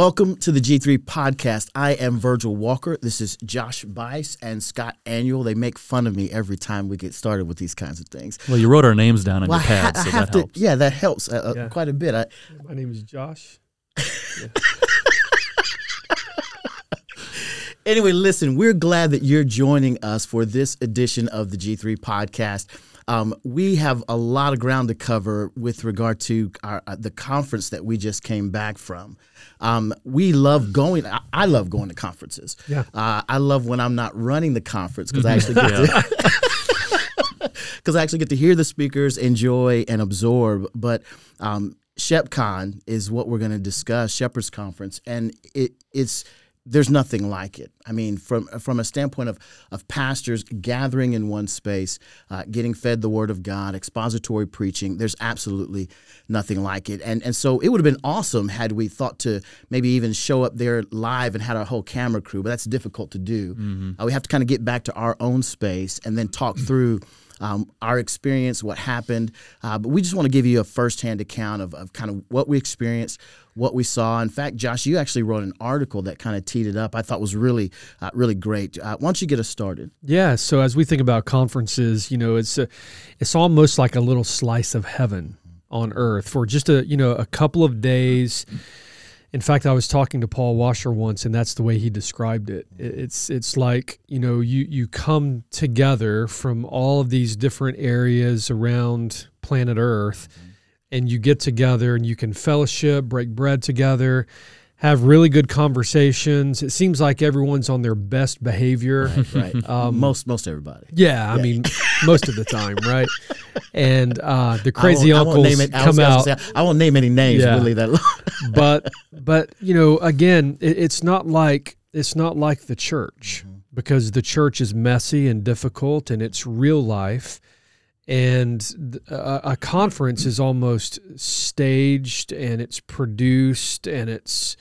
Welcome to the G3 podcast. I am Virgil Walker. This is Josh Buice and Scott Aniol. They make fun of me every time we get started with these kinds of things. Well, you wrote our names down on Well, your I ha- pad, so that to, helps. yeah, that helps uh, uh, Yeah. quite a bit. I, My name is Josh. Anyway, listen, we're glad that you're joining us for this edition of the G3 podcast. Um, we have a lot of ground to cover with regard to our, uh, the conference that we just came back from. Um, we love going. I, I love going to conferences. Yeah. Uh, I love when I'm not running the conference because I actually get to because I actually get to hear the speakers, enjoy, and absorb. But um, ShepCon is what we're going to discuss, Shepherd's Conference, and it, it's there's nothing like it. I mean, from from a standpoint of of pastors gathering in one space, uh, getting fed the Word of God, expository preaching, there's absolutely nothing like it. And and so it would have been awesome had we thought to maybe even show up there live and had our whole camera crew, but that's difficult to do. Uh, we have to kind of get back to our own space and then talk through um, our experience, what happened. Uh, but we just want to give you a firsthand account of, of kind of what we experienced, what we saw. In fact, Josh, you actually wrote an article that kind of teed it up. I thought was really, uh, really great. Uh, why don't you get us started? Yeah. So as we think about conferences, you know, it's a, it's almost like a little slice of heaven on earth for just a you know a couple of days. In fact, I was talking to Paul Washer once, and that's the way he described it. It- It's it's like you know you you come together from all of these different areas around planet Earth, and you get together and you can fellowship, break bread together, have really good conversations. It seems like everyone's on their best behavior. Right. Um, most most everybody. Yeah, I mean, most of the time, right? And uh, the I crazy won't- I won't uncles name it- come gonna out, say, I won't name any names. Yeah. We'll that but but you know, again, it, it's not like it's not like the church Mm-hmm. because the church is messy and difficult, and it's real life. And a, a conference is almost staged, and it's produced, and it's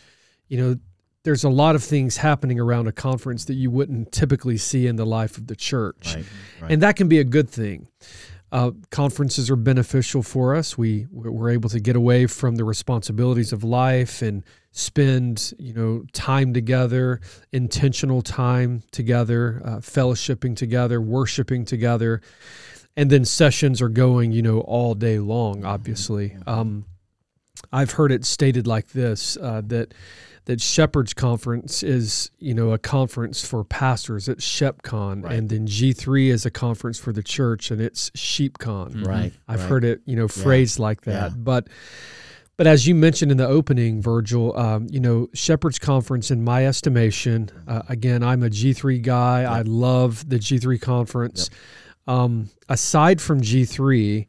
you know. There's a lot of things happening around a conference that you wouldn't typically see in the life of the church. Right, right. and that can be a good thing. Uh, conferences are beneficial for us. We we're able to get away from the responsibilities of life and spend you know time together, intentional time together, uh, fellowshipping together, worshiping together, and then sessions are going you know all day long. Obviously, um, I've heard it stated like this uh, that that Shepherd's Conference is, you know, a conference for pastors. It's ShepCon, Right. and then G3 is a conference for the church, and it's SheepCon. Right. I've right. heard it, you know, phrased like that. Yeah. But but as you mentioned in the opening, Virgil, um, you know, Shepherd's Conference, in my estimation, uh, again, I'm a G3 guy. I love the G3 conference. Um, aside from G3,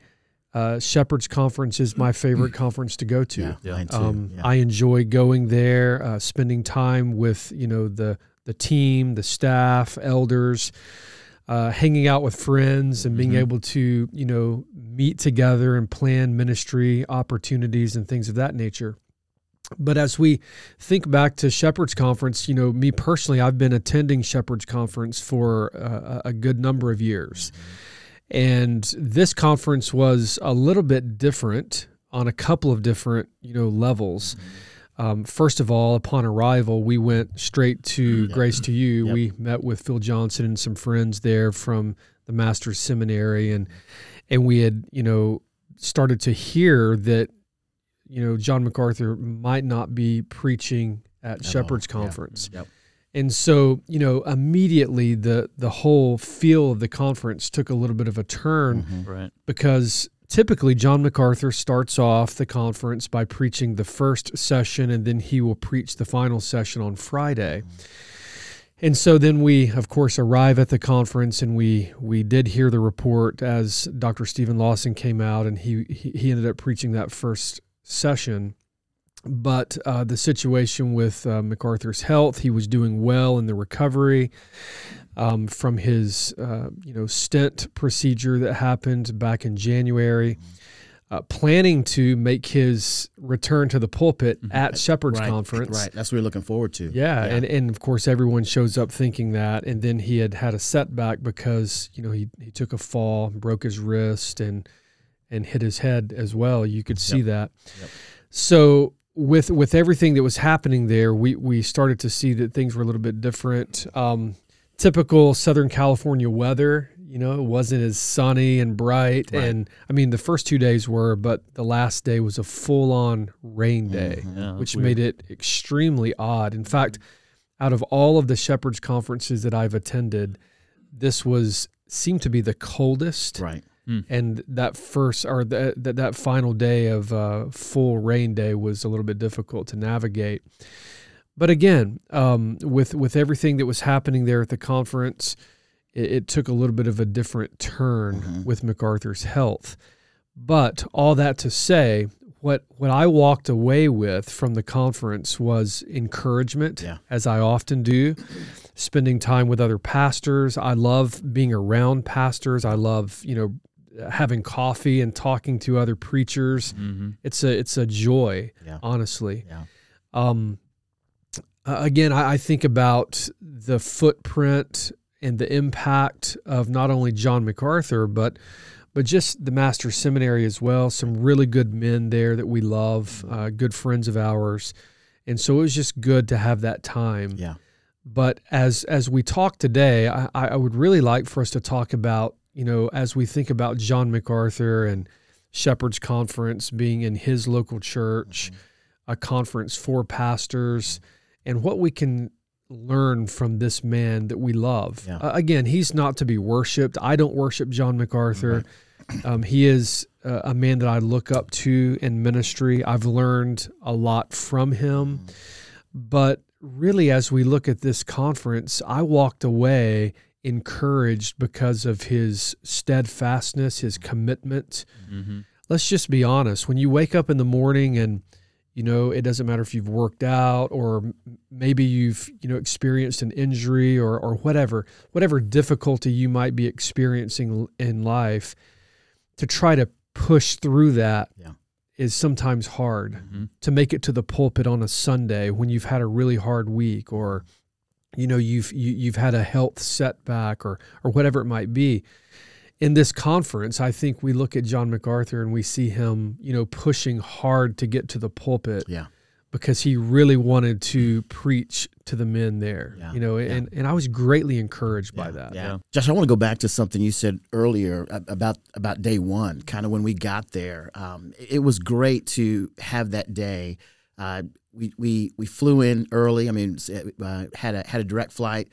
uh, Shepherd's Conference is my favorite conference to go to. Yeah, Yeah. mine too. Um, yeah. I enjoy going there, uh, spending time with you know the the team, the staff, elders, uh, hanging out with friends, and being Mhm. able to you know meet together and plan ministry opportunities and things of that nature. But as we think back to Shepherd's Conference, you know, me personally, I've been attending Shepherd's Conference for uh, a a good number of years. And this conference was a little bit different on a couple of different, you know, levels. Mm-hmm. Um, first of all, upon arrival, we went straight to Yep. Grace to You. Yep. We met with Phil Johnson and some friends there from the Master's Seminary, and and we had, you know, started to hear that, you know, John MacArthur might not be preaching at At Shepherd's all. Conference. Mm, yep. And so, you know, immediately the the whole feel of the conference took a little bit of a turn Mhm. Right. because typically John MacArthur starts off the conference by preaching the first session and then he will preach the final session on Friday. And so then we of course arrive at the conference and we we did hear the report as Dr. Stephen Lawson came out and he he, he ended up preaching that first session but uh, the situation with uh, MacArthur's health, he was doing well in the recovery um, from his, uh, you know, stent procedure that happened back in January. Uh, planning to make his return to the pulpit at Shepherd's right, Conference. Right. That's what we're looking forward to. Yeah, and and of course everyone shows up thinking that, and then he had had a setback because you know he he took a fall, broke his wrist, and and hit his head as well. You could see Yep. that. Yep. So with with everything that was happening there, we we started to see that things were a little bit different. Um, typical Southern California weather. You know, it wasn't as sunny and bright, Right. and I mean the first two days were, but the last day was a full on rain day, Mhm. Yeah, which made it extremely odd. In fact, out of all of the shepherds conferences that I've attended, this was seemed to be the coldest Right. And that first or that that, final day of uh, full rain day was a little bit difficult to navigate. But again, um, with with everything that was happening there at the conference, it, it took a little bit of a different turn Mhm. with MacArthur's health. But all that to say, what what I walked away with from the conference was encouragement, Yeah. as I often do. Spending time with other pastors, I love being around pastors. I love you know having coffee and talking to other preachers. Mm-hmm. It's a it's a joy, Yeah. honestly. Yeah. Um, again, I, I think about the footprint and the impact of not only John MacArthur, but but just the Master Seminary as well. Some really good men there that we love, uh, good friends of ours, and so it was just good to have that time. Yeah. But as as we talk today, I, I would really like for us to talk about you know as we think about John MacArthur and Shepherd's Conference being in his local church, a conference for pastors, and what we can learn from this man that we love. Yeah. Uh, again, he's not to be worshipped. I don't worship John MacArthur. Um, he is uh, a man that I look up to in ministry. I've learned a lot from him. But really, as we look at this conference, I walked away encouraged because of his steadfastness, his commitment. Mm-hmm. Let's just be honest. When you wake up in the morning and you know it doesn't matter if you've worked out or maybe you've you know experienced an injury or or whatever whatever difficulty you might be experiencing in life to try to push through that is Yeah. sometimes hard Mm-hmm. to make it to the pulpit on a Sunday when you've had a really hard week or you know you've you, you've had a health setback or or whatever it might be in this conference I think we look at John MacArthur and we see him you know pushing hard to get to the pulpit Yeah. because he really wanted to preach to the men there Yeah. you know Yeah. and and I was greatly encouraged by that Yeah. Yeah. Josh, I want to go back to something you said earlier about about day one, kind of when we got there. Um, it was great to have that day. Uh, we, we we flew in early. I mean, uh, had a had a direct flight,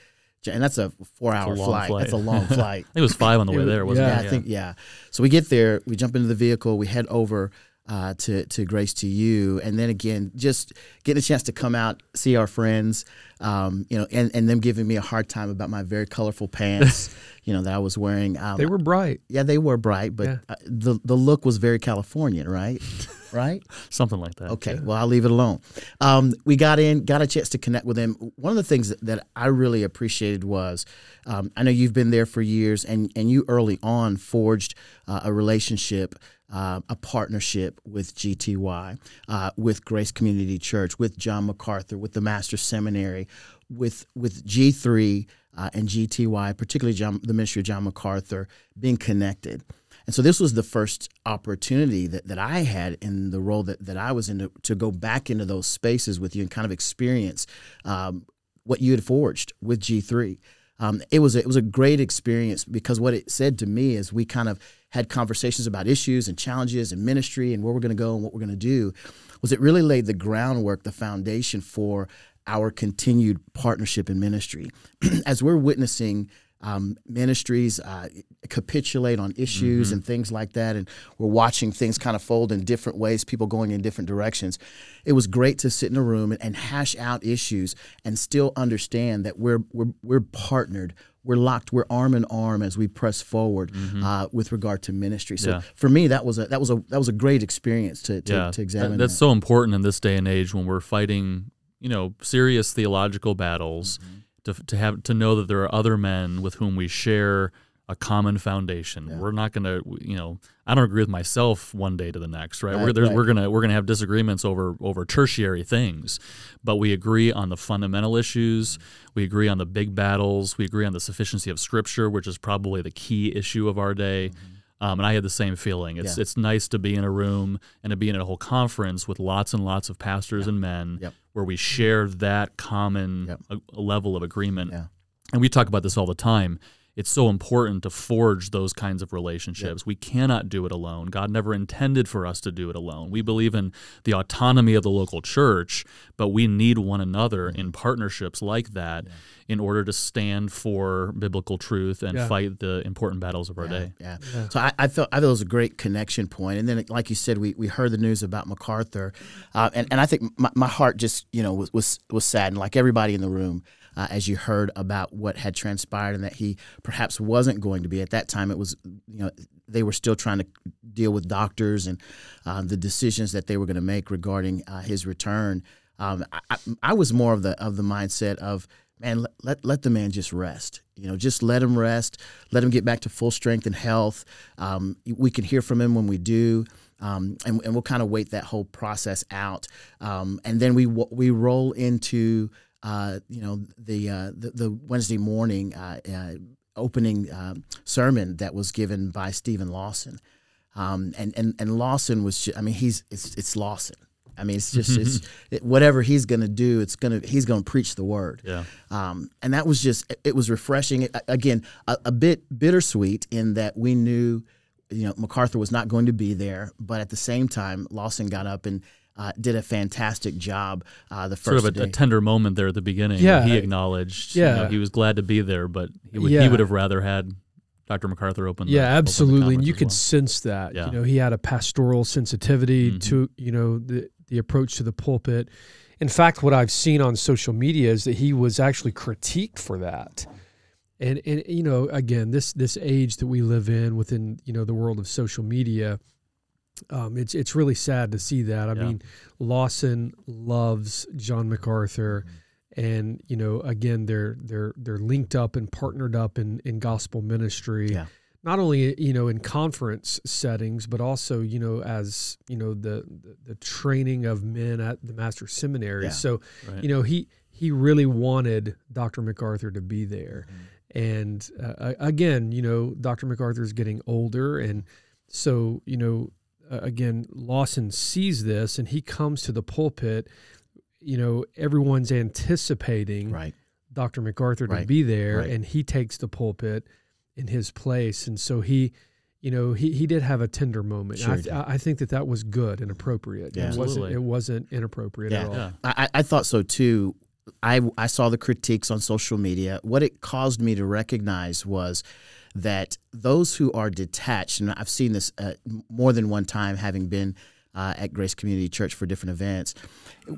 and that's a four hour flight. flight. That's a long flight. I think it was five on the way there, wasn't yeah, it? I think yeah. So we get there, we jump into the vehicle, we head over uh, to to Grace to You, and then again, just getting a chance to come out, see our friends, um, you know, and, and them giving me a hard time about my very colorful pants, you know, that I was wearing. Um, they were bright yeah, they were bright, but Yeah. uh, the the look was very Californian, right? right. Something like that. Okay, well, I'll leave it alone. Um, we got in, got a chance to connect with him. One of the things that, that I really appreciated was um, I know you've been there for years, and, and you early on forged uh, a relationship, uh, a partnership with GTY, uh, with Grace Community Church, with John MacArthur, with the Master Seminary, with with G3 uh, and GTY, particularly John, the ministry of John MacArthur, being connected. And so this was the first opportunity that, that I had in the role that, that I was in to, to go back into those spaces with you and kind of experience um, what you had forged with G3. Um, it was a, it was a great experience because what it said to me is we kind of had conversations about issues and challenges and ministry and where we're going to go and what we're going to do. Was it really laid the groundwork, the foundation for our continued partnership in ministry as we're witnessing um, ministries uh, capitulate on issues and things like that, and we're watching things kind of fold in different ways, people going in different directions. It was great to sit in a room and, and hash out issues and still understand that we're we're we're partnered. We're locked. We're arm in arm as we press forward uh, with regard to ministry. So Yeah. for me, that was a that was a that was a great experience to to, yeah, to examine. that- that's that. so important in this day and age when we're fighting, you know, serious theological battles. Mm-hmm. To, to have to know that there are other men with whom we share a common foundation. Yeah. We're not going to, you know, I don't agree with myself one day to the next, right? Right, we're right. we're gonna we're gonna have disagreements over over tertiary things, but we agree on the fundamental issues. We agree on the big battles. We agree on the sufficiency of Scripture, which is probably the key issue of our day. Mm-hmm. Um, and I had the same feeling. It's Yeah. it's nice to be in a room and to be in a whole conference with lots and lots of pastors and men Yep. where we share that common Yep. uh, level of agreement. Yeah. And we talk about this all the time. It's so important to forge those kinds of relationships. We cannot do it alone. God never intended for us to do it alone. We believe in the autonomy of the local church, but we need one another in partnerships like that in order to stand for biblical truth and Yeah. fight the important battles of our day. Yeah. So I, I felt I thought it was a great connection point. And then, like you said, we, we heard the news about MacArthur, uh, and and I think my, my heart just you know was was, was saddened, like everybody in the room. Uh, as you heard about what had transpired and that he perhaps wasn't going to be at that time, it was you know they were still trying to deal with doctors and um, the decisions that they were going to make regarding uh, his return. Um, I, I, I was more of the of the mindset of man, let, let let the man just rest. You know, just let him rest. Let him get back to full strength and health. Um, we can hear from him when we do. Um, and, and we'll kind of wait that whole process out, um, and then we we roll into uh, you know the, uh, the the Wednesday morning uh, uh, opening um, sermon that was given by Stephen Lawson, um, and and and Lawson was ju- I mean he's it's it's Lawson. I mean it's just it's it, whatever he's gonna do it's gonna he's gonna preach the word. Yeah. Um, and that was just it was refreshing. It- again, a, a bit bittersweet in that we knew, you know, MacArthur was not going to be there, but at the same time, Lawson got up and uh, did a fantastic job. Uh, the Sort first of a, day. a tender moment there at the beginning. Yeah. He acknowledged you know, Yeah. he was glad to be there, but he would, he would have rather had Dr. MacArthur open the yeah, open the absolutely, and you could well. sense that. Yeah. You know, he had a pastoral sensitivity Mhm. to you know the the approach to the pulpit. In fact, what I've seen on social media is that he was actually critiqued for that. And and you know, again, this this age that we live in within you know the world of social media, um, it's it's really sad to see that. I Yeah. mean, Lawson loves John MacArthur, and you know, again, they're they're they're linked up and partnered up in in gospel ministry. Yeah. Not only you know in conference settings, but also you know as you know the the, the training of men at the master seminary. Yeah. So Right. you know he he really wanted Dr. MacArthur to be there, and uh, again, you know, Dr. MacArthur is getting older, and so you know, uh, again, Lawson sees this, and he comes to the pulpit. You know, everyone's anticipating right. Dr. MacArthur to Right. be there, Right. and he takes the pulpit in his place, and so he. You know, he, he did have a tender moment. Sure I, th- I think that that was good and appropriate. Yeah. It wasn't it wasn't inappropriate Yeah. at all. Yeah. I, I I thought so too. I, I saw the critiques on social media. What it caused me to recognize was that those who are detached, and I've seen this uh, more than one time having been uh, at Grace Community Church for different events,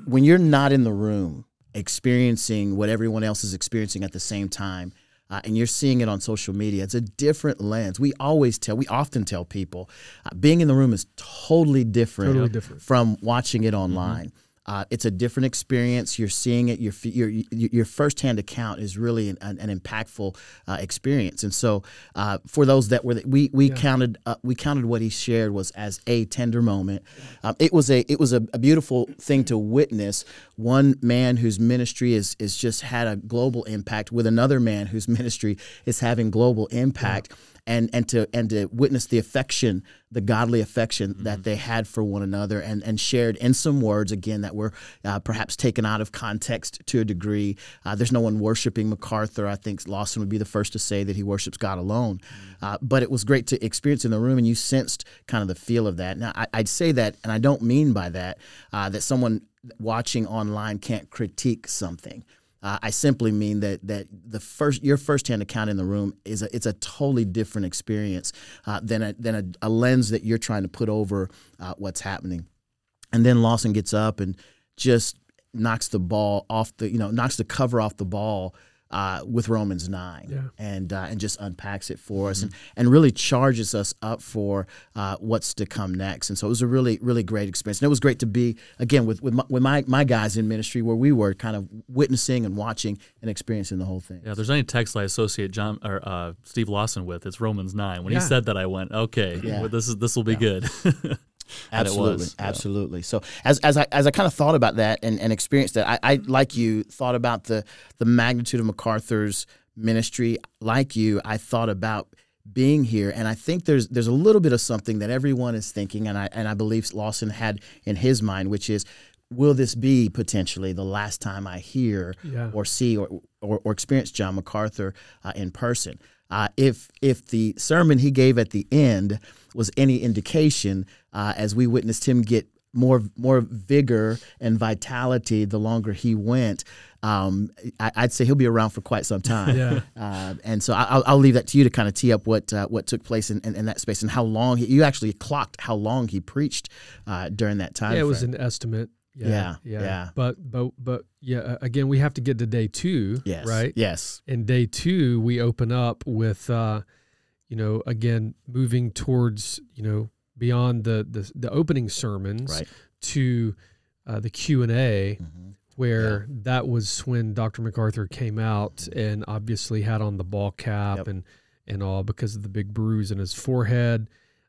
when you're not in the room experiencing what everyone else is experiencing at the same time, uh, and you're seeing it on social media, it's a different lens. We always tell, we often tell people, uh, being in the room is totally different, Totally different. from watching it online. Uh, it's a different experience. You're seeing it. Your your your, firsthand account is really an, an, impactful uh, experience. And so, uh, for those that were, we we counted uh, we counted what he shared was as a tender moment. Um, it was a it was a, a beautiful thing to witness. One man whose ministry is is just had a global impact with another man whose ministry is having global impact. And, and to and to witness the affection, the godly affection that they had for one another, and, and shared in some words again that were uh, perhaps taken out of context to a degree. Uh, there's no one worshiping MacArthur. I think Lawson would be the first to say that he worships God alone. Uh, but it was great to experience in the room, and you sensed kind of the feel of that. Now I, I'd say that, and I don't mean by that uh, that someone watching online can't critique something. Uh, I simply mean that that the first your firsthand account in the room is a, it's a totally different experience uh, than a than a, a lens that you're trying to put over uh, what's happening. And then Lawson gets up and just knocks the ball off the you know knocks the cover off the ball uh, with Romans nine Yeah. and uh, and just unpacks it for us and, and really charges us up for uh, what's to come next. And so it was a really really great experience. And it was great to be again with with my, with my, my guys in ministry where we were kind of witnessing and watching and experiencing the whole thing. Yeah, if there's any text I associate John or uh, Steve Lawson with, it's Romans nine. When Yeah. he said that, I went, okay, Yeah. well, this is this will be good. And it Absolutely, yeah. absolutely. So as, as I as I kind of thought about that and, and experienced that, I, I like you thought about the the magnitude of MacArthur's ministry. Like you, I thought about being here, and I think there's there's a little bit of something that everyone is thinking, and I and I believe Lawson had in his mind, which is, will this be potentially the last time I hear Yeah. or see or or, or experience John MacArthur uh, in person? Uh, if if the sermon he gave at the end was any indication, uh, as we witnessed him get more more vigor and vitality the longer he went, um, I, I'd say he'll be around for quite some time. Yeah. Uh, and so I- I'll, I'll leave that to you to kind of tee up what uh, what took place in, in, in that space and how long he, you actually clocked how long he preached uh, during that time. Yeah, it was an estimate. Yeah, Yeah, yeah, yeah. But but but yeah, again, we have to get to day two, yes, right? Yes, And day two, we open up with, uh, you know, again moving towards, you know, beyond the the, the opening sermons right. to uh, the Q and A, Mhm. where that was when Dr. MacArthur came out and obviously had on the ball cap Yep. and and all because of the big bruise in his forehead.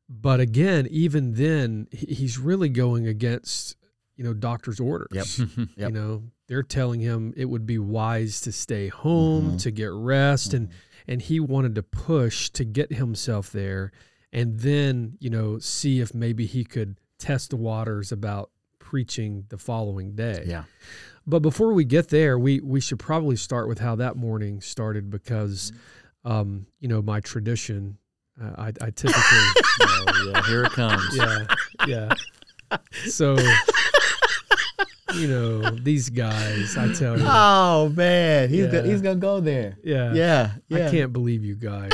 But again, even then, he's really going against you know doctor's orders. Yep. You know, they're telling him it would be wise to stay home Mhm. to get rest, and Mhm. and he wanted to push to get himself there, and then you know see if maybe he could test the waters about preaching the following day. Yeah. But before we get there, we we should probably start with how that morning started because, um, you know, my tradition. Uh, I, I typically, oh, yeah, here it comes. yeah, yeah. So, you know, these guys, I tell you, Oh man, he's Yeah. go, he's gonna go there. yeah, Yeah, yeah. I can't believe you guys.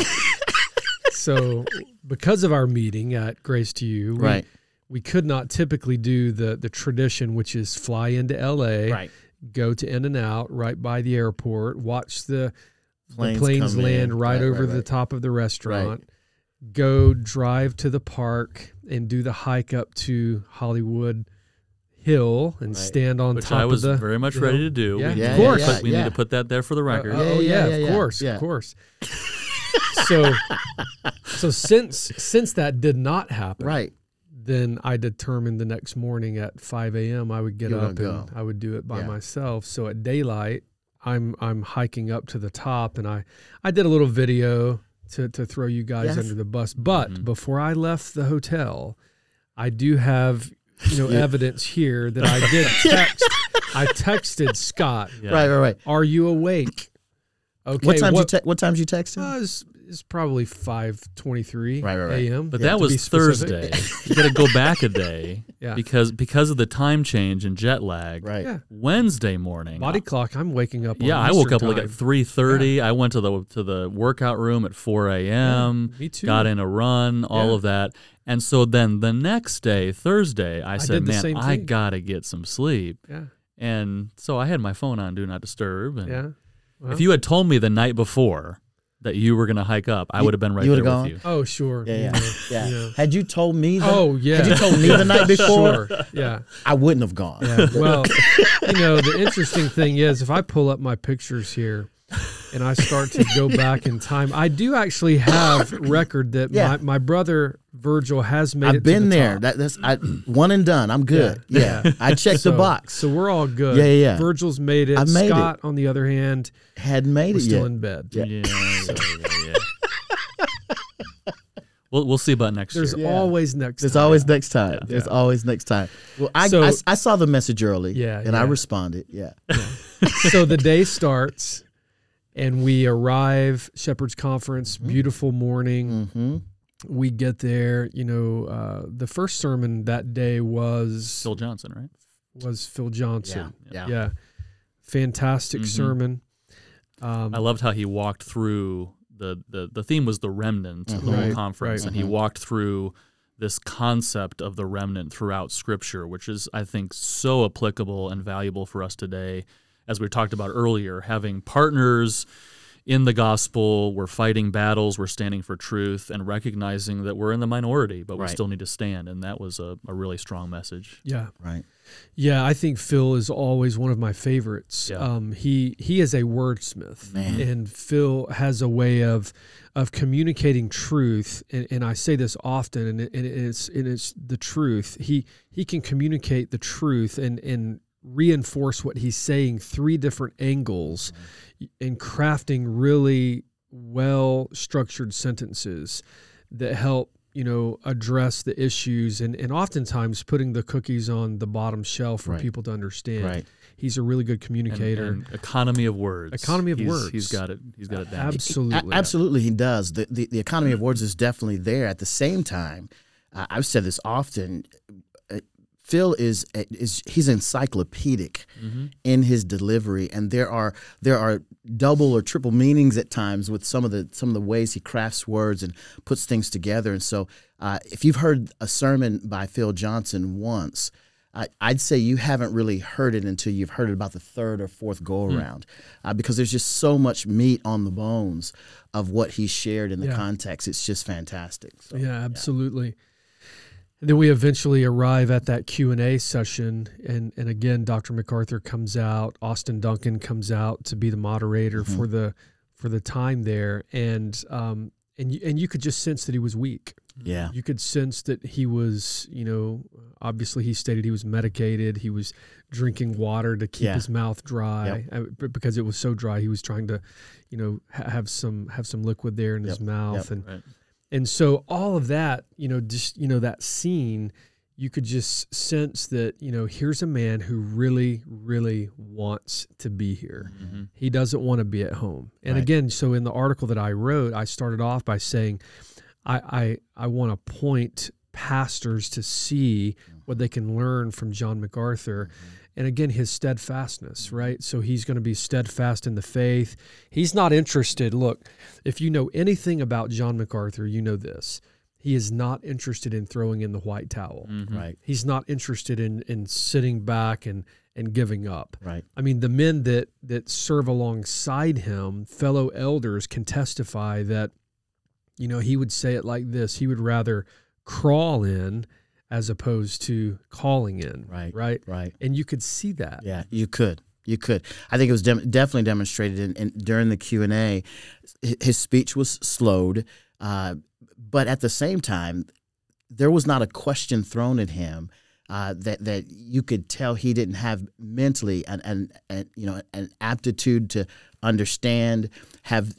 so, because of our meeting at Grace to You, we, Right, we could not typically do the the tradition, which is fly into L.A. right. go to In and Out right by the airport, watch the Planes the planes land in. right, Right, over right, the top of the restaurant. Go drive to the park and do the hike up to Hollywood Hill and Right. stand on top. Which top I was of the. very much ready hill. to do. Yeah, we, of need to course. put- we Yeah, need to put that there for the record. Uh, oh Yeah, yeah, yeah, of yeah, course, yeah. of course. so, so since since that did not happen, Right. then I determined the next morning at 5 a.m. I would get You were up and go. I would do it by Yeah. myself. So at daylight, I'm I'm hiking up to the top, and I I did a little video to to throw you guys Yes. under the bus. But Mhm. before I left the hotel, I do have you know Yeah. evidence here that I did text. I texted Scott, Yeah. Right, right, right. "Are you awake?" Okay. what time what, you te- what time did you text him? uh, it's, it's probably 5:23 Right, right, right. a.m. But yeah, that was. Thursday. you got to go back a day Yeah. because because of the time change and jet lag. right. Yeah. Wednesday morning. Body clock. I'm waking up. on yeah, I woke up Eastern like at time. three thirty. I went to the to the workout room at four a.m. Me too. Got in a run, all Yeah. of that, and so then the next day, Thursday, I, said, "Man, I gotta get some sleep." Yeah. And so I had my phone on Do Not Disturb. And Yeah. Well, if you had told me the night before that you were gonna hike up, I You- would have been right you there would've with you. oh, sure. Yeah, you yeah, mm-hmm. know, yeah. Had you told me? The, Oh, yeah. Had you told me the night before? Sure. Yeah. I wouldn't have gone. Yeah. Well, you know, the interesting thing is if I pull up my pictures here and I start to go back in time, I do actually have record that Yeah. my, my brother Virgil has made I've to been the there. top. That, that's I, one and done. I'm good. Yeah, Yeah, yeah. I checked so, the box. So we're all good. Yeah, yeah, yeah. Virgil's made it. I made it. Scott, on the other hand, Hadn't made was it still yet. in bed. Yeah. Yeah, yeah, yeah, yeah. we'll we'll see about next There's year. Yeah. always next There's time. always next time. There's Yeah. always next time. Well, I, So- I, I saw the message early. Yeah, and I yeah. responded. Yeah. so the day starts and we arrive shepherd's conference Mm-hmm. beautiful morning hmm we get there you know uh, the first sermon that day was Phil Johnson, right? was phil johnson Yeah. yeah, fantastic Mhm. sermon um, I loved how he walked through the the the theme was the remnant of the Right, whole conference, right. and he Mhm. walked through this concept of the remnant throughout Scripture, which is I think so applicable and valuable for us today, as we talked about earlier, having partners in the gospel, we're fighting battles, we're standing for truth, and recognizing that we're in the minority, but we still need to stand. And that was a, a really strong message. yeah Right. yeah i think phil is always one of my favorites Yeah. um, he he is a wordsmith Man. and phil has a way of of communicating truth and, and i say this often and, it, and it's and it's the truth he he can communicate the truth and and reinforce what he's saying three different angles and crafting really well structured sentences that help you know address the issues and and oftentimes putting the cookies on the bottom shelf for Right. people to understand Right. he's a really good And- communicator and economy of words. Economy of He's- words. He's got it. He's got it down. absolutely A- absolutely, he does. The, the the economy of words is definitely there. At the same time, uh, I've said this often. Phil is is he's encyclopedic in his delivery, and there are there are double or triple meanings at times with some of the some of the ways he crafts words and puts things together. And so, uh, if you've heard a sermon by Phil Johnson once. I, I'd say you haven't really heard it until you've heard it about the third or fourth go around, uh, because there's just so much meat on the bones of what he shared in the Yeah. context. It's just fantastic. So, yeah absolutely and then we eventually arrive at that q&a session and, and again dr macarthur comes out austin duncan comes out to be the moderator Mm-hmm. for the for the time there and um, and you, and you could just sense that he was weak yeah, you could sense that he was you know obviously he stated he was medicated he was drinking water to keep Yeah. his mouth dry uh, b- because it was so dry he was trying to you know ha- have some have some liquid there in his mouth Yep. and Right. And so all of that, you know, just you know that scene, you could just sense that you know here's a man who really, really wants to be here. Mm-hmm. He doesn't want to be at home. And Right. again, so in the article that I wrote, I started off by saying, I I, I want to point pastors to see what they can learn from John MacArthur. And again, his steadfastness, right? So he's going to be steadfast in the faith. He's not interested. Look, if you know anything about John MacArthur, you know this. He is not interested in throwing in the white towel. Mm-hmm. right, He's not interested in in sitting back and and giving up. right, I mean, the men that that serve alongside him, fellow elders, can testify that, you know, he would say it like this: he would rather crawl in as opposed to calling in. Right. Right. right. And you could see that. Yeah, you could. You could. I think it was dem- definitely demonstrated in, in, during the Q and A. His speech was slowed, uh, but at the same time, there was not a question thrown at him uh, that that you could tell he didn't have mentally an, an, an you know an aptitude to understand, have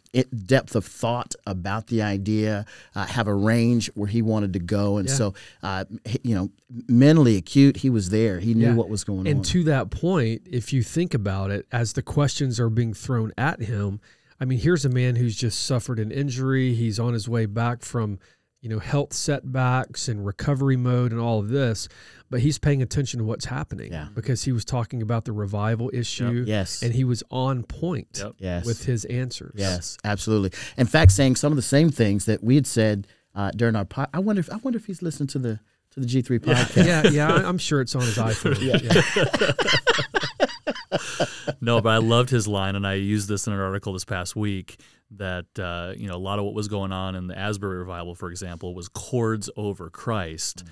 depth of thought about the idea, uh, have a range where he wanted to go, and Yeah. so uh, he- you know mentally acute. He was there. He knew Yeah. what was going And on. And to that point, if you think about it, as the questions are being thrown at him, I mean, here's a man who's just suffered an injury. He's on his way back from, you know, health setbacks and recovery mode and all of this, but he's paying attention to what's happening Yeah. because he was talking about the revival issue yes. and he was on point Yep. yes. with his answers. Yes, absolutely. In fact, saying some of the same things that we had said uh, during our pod. I wonder if I wonder if he's listened to the to the G three podcast. Yeah, yeah, I- I'm sure it's on his iPhone. yeah. no, but I loved his line, and I used this in an article this past week. That uh, you know, a lot of what was going on in the Asbury revival, for example, was chords over Christ,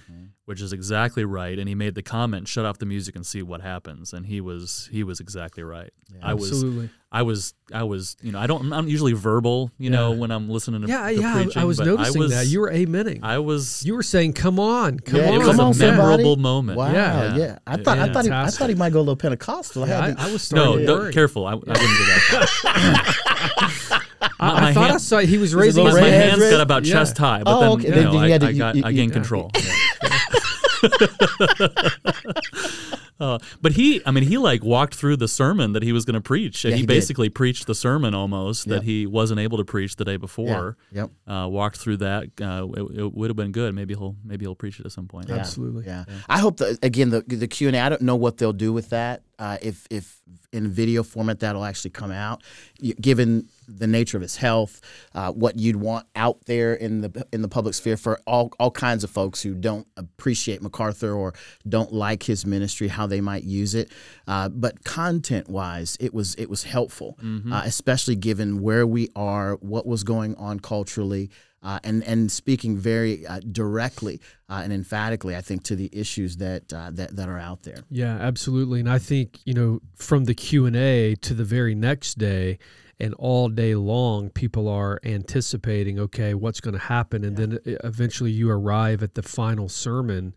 which is exactly right. And he made the comment, "Shut off the music and see what happens." And he was he was exactly right. I was I was I was you know I don't I'm usually verbal you know when I'm listening to Yeah, to yeah. I- preaching, I was noticing I was, that. You were amening. I was you were saying, "Come on, come Yeah, on." it was come a on, somebody. memorable moment. Wow, Yeah. yeah. I thought I thought he, I thought he might go a little Pentecostal. I Yeah, had I, I was starting No, to don't, worry. careful. I, I wouldn't do that. I, my I thought I saw he was raising his my, my hand. hands red. got about Yeah. chest high, but Oh, then okay. you Then- know, then you I, had to- I you- got you- I gained you- control. Uh, but he, I mean, he like walked through the sermon that he was going to preach. and Yeah, he, he did. basically preached the sermon almost that he wasn't able to preach the day before. Yep. Uh, walked through that. Uh, it, it would have been good. Maybe he'll maybe he'll preach it at some point. Yeah. Absolutely. Yeah. I hope that again the the Q and A. I don't know what they'll do with that. Uh, if if in video format that'll actually come out, given the nature of his health, uh, what you'd want out there in the in the public sphere for all all kinds of folks who don't appreciate MacArthur or don't like his ministry, how they might use it. Uh, but content wise, it was it was helpful, uh, especially given where we are, what was going on culturally uh, and and speaking very uh, directly uh, and emphatically, I think, to the issues that uh, that that are out there. Yeah, absolutely. And I think you know from the Q and A to the very next day, and all day long, people are anticipating, okay, what's going to happen, and then e- eventually you arrive at the final sermon.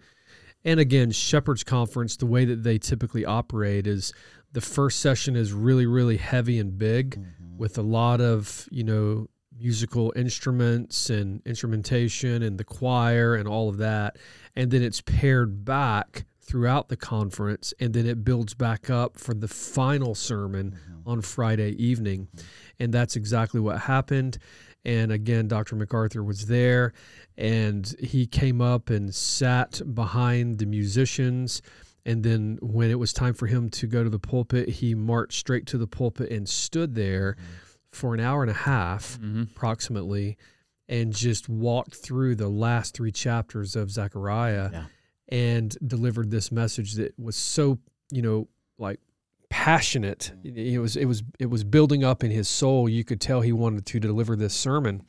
And again, Shepherd's Conference, the way that they typically operate is the first session is really, really heavy and big, with a lot of you know musical instruments and instrumentation and the choir and all of that. And then it's paired back throughout the conference and then it builds back up for the final sermon mm-hmm. on Friday evening. Mm-hmm. And that's exactly what happened. And again, Dr. MacArthur was there and he came up and sat behind the musicians. And then when it was time for him to go to the pulpit, he marched straight to the pulpit and stood there mm-hmm. For an hour and a half, Mhm. approximately, and just walked through the last three chapters of Zechariah Yeah. and delivered this message that was so, you know, like passionate. It was it was it was building up in his soul. You could tell he wanted to deliver this sermon.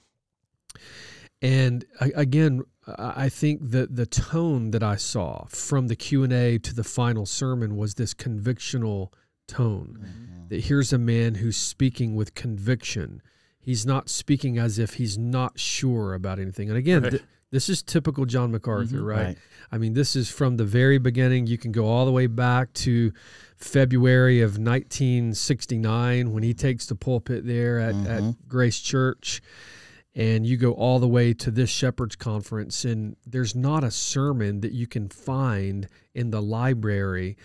And again, I I think that the tone that I saw from the Q and A to the final sermon was this convictional tone. That here's a man who's speaking with conviction. He's not speaking as if he's not sure about anything. And again, Right. th- this is typical John MacArthur, Mhm. right? Right. I mean, this is from the very beginning. You can go all the way back to February of 1969 when he takes the pulpit there at, at Mhm. Grace Church. And you go all the way to this Shepherd's Conference, and there's not a sermon that you can find in the library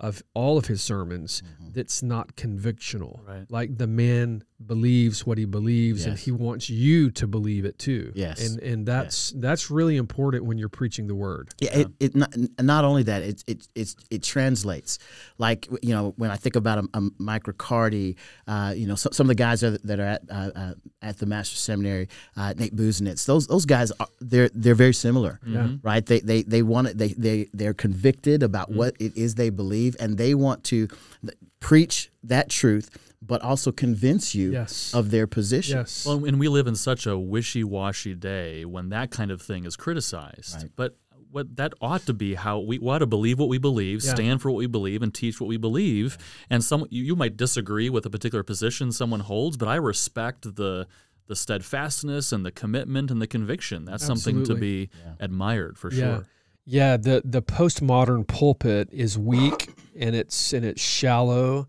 of all of his sermons mm-hmm. that's not convictional. Right. Like the man believes what he believes, and he wants you to believe it too. Yes. And and that's that's really important when you're preaching the word. Yeah, it, it not, not only that it it it it translates. Like you know, when I think about a, a Mike Riccardi, uh, you know, some, some of the guys that, that are at uh, uh, at the Master Seminary, uh, Nate Busenitz, those those guys are they're they're very similar, Yeah. right? They they they want it. They they they're convicted about what it is they believe, and they want to th- preach that truth, but also convince you Yes. of their position. Yes. Well, and we live in such a wishy-washy day when that kind of thing is criticized. Right. But what that ought to be how we, we ought to believe what we believe, Yeah. stand for what we believe, and teach what we believe. And some you, you might disagree with a particular position someone holds, but I respect the the steadfastness and the commitment and the conviction. That's something to Absolutely. be admired for yeah. sure. Yeah, the the postmodern pulpit is weak and it's and it's shallow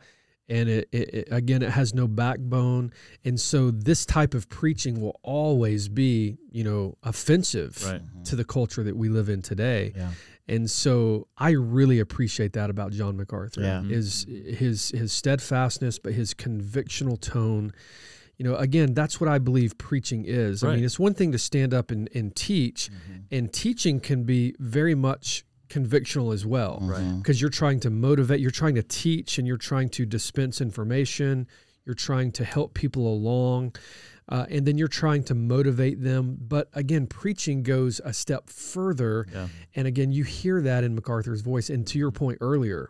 and it, it, it again it has no backbone and so this type of preaching will always be, you know, offensive Right. Mm-hmm. to the culture that we live in today. Yeah. And so I really appreciate that about John MacArthur. Yeah. Mm-hmm. Is his his steadfastness but his convictional tone. You know, again, that's what I believe preaching is. I mean, it's one thing to stand up and, and teach, mm-hmm. and teaching can be very much convictional as well. Right. Because you're trying to motivate, you're trying to teach, and you're trying to dispense information, you're trying to help people along, uh, and then you're trying to motivate them. But again, preaching goes a step further. Yeah. And again, you hear that in MacArthur's voice. And to your point earlier,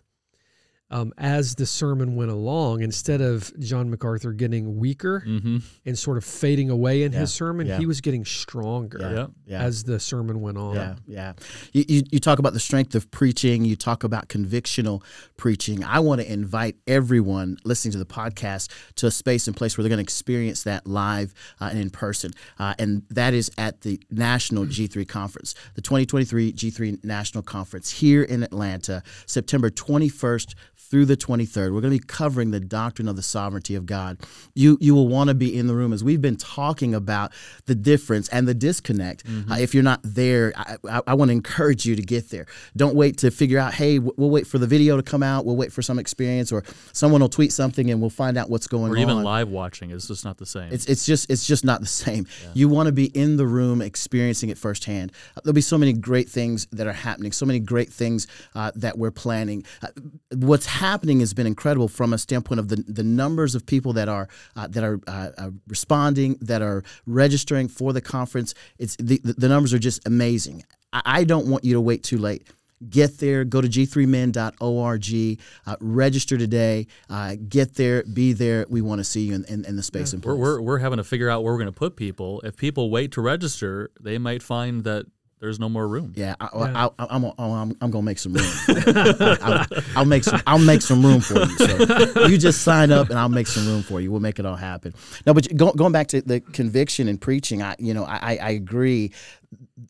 um, as the sermon went along, instead of John MacArthur getting weaker Mm-hmm. and sort of fading away in Yeah, his sermon, yeah. he was getting stronger Yeah. Yeah. as the sermon went on. Yeah, yeah. You, you, you talk about the strength of preaching. You talk about convictional preaching. I want to invite everyone listening to the podcast to a space and place where they're going to experience that live uh, and in person. Uh, and that is at the National G3 Conference, the 2023 G3 National Conference here in Atlanta, September 21st through the 23rd. We're going to be covering the doctrine of the sovereignty of God. You you will want to be in the room as we've been talking about the difference and the disconnect. Uh, if you're not there, I, I, I want to encourage you to get there. Don't wait to figure out, hey, we'll wait for the video to come out. We'll wait for some experience, or someone will tweet something and we'll find out what's going Or on. even live watching is just not the same. It's it's just it's just not the same. You want to be in the room, experiencing it firsthand. Uh, There'll be so many great things that are happening, so many great things uh, that we're planning. Uh, what's happening has been incredible from a standpoint of the the numbers of people that are uh, that are uh, uh, responding, that are registering for the conference. It's the the numbers are just amazing. I, don't want you to wait too late. Get there, go to g3min.org, uh, register today, uh, get there, be there. We want to see you in, in, in the space and we're, we're, we're having to figure out where we're going to put people. If people wait to register, they might find that there's no more room. Yeah, I, I, I, I'm, I'm, I'm, I'm gonna make some room. I'll, I'll make some. I'll make some room for you. So you just sign up, and I'll make some room for you. We'll make it all happen. No, but going back to the conviction and preaching, I, you know, I, I agree.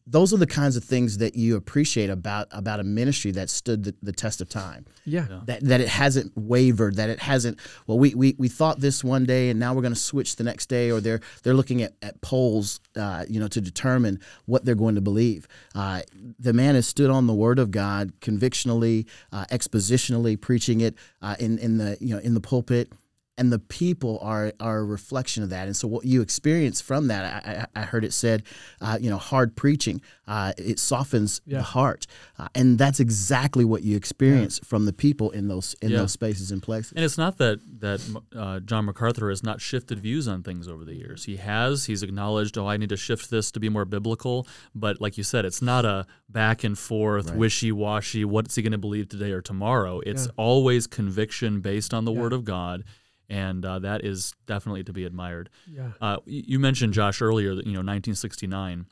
Those are the kinds of things that you appreciate about about a ministry that stood the, the test of time. Yeah. Yeah. That that it hasn't wavered, that it hasn't. Well, we we, we thought this one day, and now we're going to switch the next day, or they're they're looking at at polls, uh, you know, to determine what they're going to believe. Uh, the man has stood on the Word of God convictionally, uh, expositionally, preaching it uh, in in the you know in the pulpit and the people are are a reflection of that. And so what you experience from that, I, I, I heard it said, uh, you know, hard preaching, uh, it softens Yeah. the heart, uh, and that's exactly what you experience from the people in those in Yeah. those spaces and places. And it's not that that uh, John MacArthur has not shifted views on things over the years. He has. He's acknowledged, oh, I need to shift this to be more biblical. But like you said, it's not a back and forth, Right. wishy washy. What's he going to believe today or tomorrow? It's Yeah. always conviction based on the Yeah. Word of God, and uh, that is definitely to be admired. Yeah. Uh, you mentioned Josh earlier, that, you know, 1969.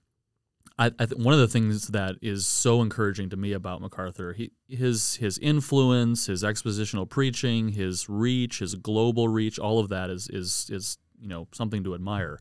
I, I th- one of the things that is so encouraging to me about MacArthur, he, his his influence, his expositional preaching, his reach, his global reach, all of that is is is you know something to admire.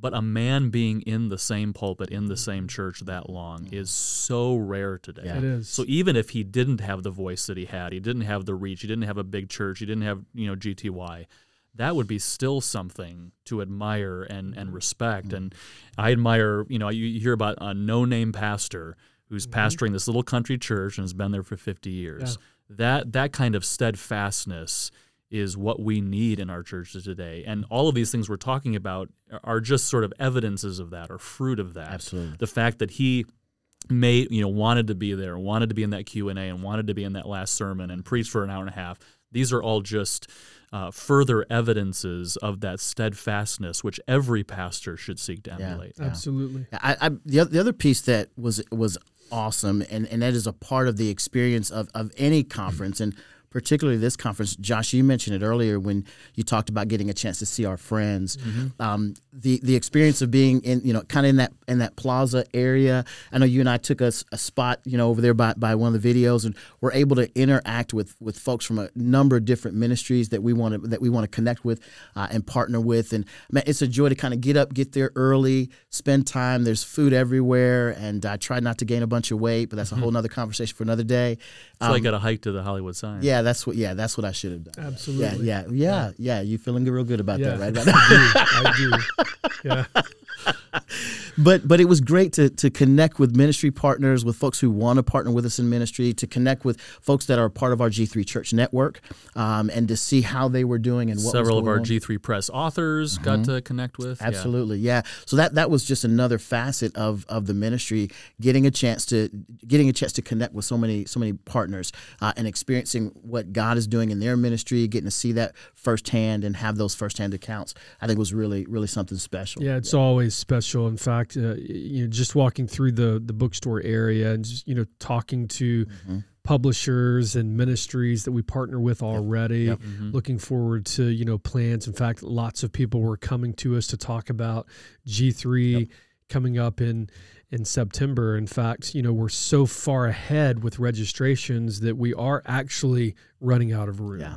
But a man being in the same pulpit in the mm. same church that long is so rare today. Yeah. It is. So even if he didn't have the voice that he had, he didn't have the reach, he didn't have a big church, he didn't have you know GTY, that would be still something to admire and and mm-hmm. respect. Mm-hmm. And I admire you know you you hear about a no name pastor who's mm-hmm. pastoring this little country church and has been there for 50 years. That that kind of steadfastness is what we need in our churches today. And all of these things we're talking about are just sort of evidences of that or fruit of that Absolutely. the fact that he made you know wanted to be there wanted to be in that q&a and wanted to be in that last sermon and preach for an hour and a half these are all just uh, further evidences of that steadfastness which every pastor should seek to Yeah. emulate Absolutely. I, I the, the other piece that was was awesome, and, and that is a part of the experience of, of any conference, and particularly this conference. Josh, you mentioned it earlier when you talked about getting a chance to see our friends. Um, the the experience of being in you know kind of in that in that plaza area. I know you and I took us a spot you know over there by, by one of the videos, and we're able to interact with with folks from a number of different ministries that we want to that we want to connect with uh, and partner with. And man, it's a joy to kind of get up, get there early, spend time. There's food everywhere, and I try not to gain a bunch of weight, but that's a whole other conversation for another day. so i got a hike to the hollywood sign Um, Yeah, that's what. Yeah, that's what I should have done. Absolutely. Yeah, yeah, yeah, yeah. You feeling real good about Yeah. that, right? I do. I do. Yeah. but but it was great to to connect with ministry partners, with folks who want to partner with us in ministry, to connect with folks that are part of our G3 Church network, um, and to see how they were doing and what was several of our on. g3 press authors got to connect with Absolutely, yeah. So that that was just another facet of of the ministry, getting a chance to getting a chance to connect with so many so many partners uh, and experiencing what God is doing in their ministry, getting to see that firsthand and have those firsthand accounts. I think was really really something special. Yeah, it's always special. In fact, uh, you know, just walking through the the bookstore area and just you know talking to Mm-hmm. publishers and ministries that we partner with already, Yep. Mm-hmm. looking forward to you know plans. In fact, lots of people were coming to us to talk about G three coming up in in September. In fact, you know we're so far ahead with registrations that we are actually running out of room yeah,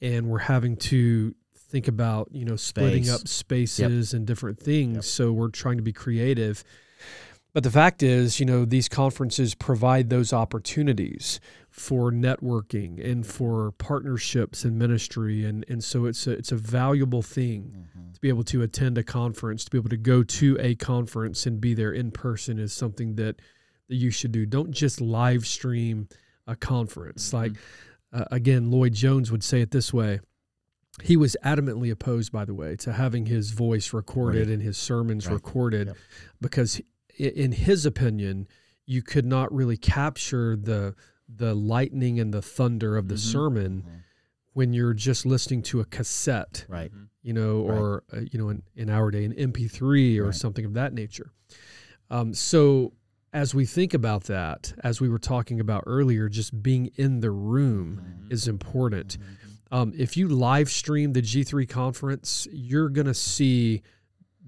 yeah. and we're having to think about you know splitting Space. up spaces and different things so we're trying to be creative. But the fact is you know these conferences provide those opportunities for networking and mm-hmm. for partnerships and ministry and and so it's a it's a valuable thing mm-hmm. to be able to attend a conference to be able to go to a conference and be there in person is something that that you should do. Don't just live stream a conference. Mm-hmm. Like uh, again, Lloyd Jones would say it this way. He was adamantly opposed, by the way, to having his voice recorded Right. and his sermons Right. recorded Yep. because, in his opinion, you could not really capture the the lightning and the thunder of the Mhm. sermon Mhm. when you're just listening to a cassette, Right. you know, Right. or uh, you know, in, in our day, an MP3 or Right. something of that nature. Um, so as we think about that, as we were talking about earlier, just being in the room Mm-hmm. is important. Um, if you live stream the G3 conference, you're going to see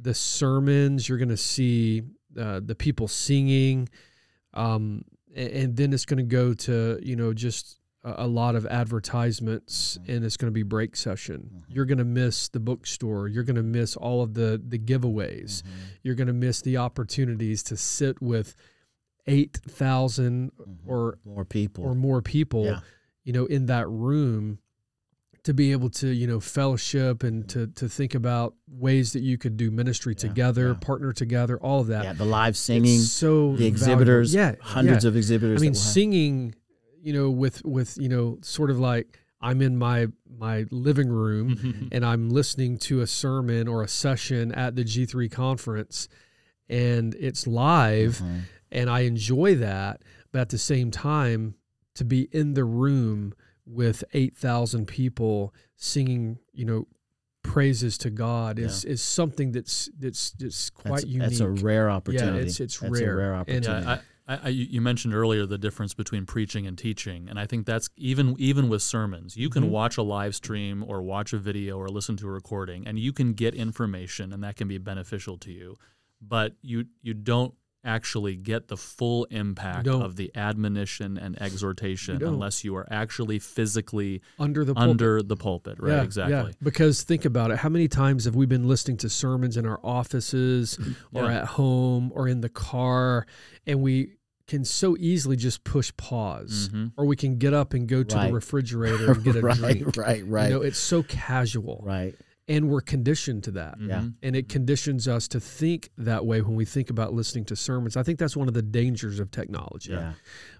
the sermons, you're going to see uh, the people singing, um, a- and, then it's going to go to, you know, just a, a lot of advertisements and it's going to be break session. You're going to miss the bookstore. You're going to miss all of the the giveaways. You're going to miss the opportunities to sit with 8,000 or More people. or more people, Yeah. you know, in that room to be able to, you know, fellowship and to to think about ways that you could do ministry Yeah, together, yeah. partner together, all of that. yeah, the live It's singing, so the exhibitors, valuable. yeah, hundreds yeah. of exhibitors. I mean, we'll singing, you know, with with you know, sort of like I'm in my my living room and I'm listening to a sermon or a session at the G3 conference, and it's live, Mhm. and I enjoy that. But at the same time, to be in the room with eight thousand people singing, you know, praises to God is is something that's that's that's quite that's, unique. that's a rare opportunity. Yeah, it's- it's That's rare. a rare And- opportunity. Yeah, I, I, I, you mentioned earlier the difference between preaching and teaching, and I think that's even even with sermons. You can Mhm. watch a live stream or watch a video or listen to a recording, and you can get information, and that can be beneficial to you. But you you don't actually get the full impact of the admonition and exhortation You unless you are actually physically under the pulpit. under the pulpit. Right? exactly. Because think about it. How many times have we been listening to sermons in our offices or Yeah. at home or in the car and we can so easily just push pause Mhm. or we can get up and go to Right. the refrigerator and get a right, drink. right, right, You know, it's so casual right. And we're conditioned to that. Yeah. Mhm. And it conditions us to think that way when we think about listening to sermons. I think that's one of the dangers of technology. Yeah.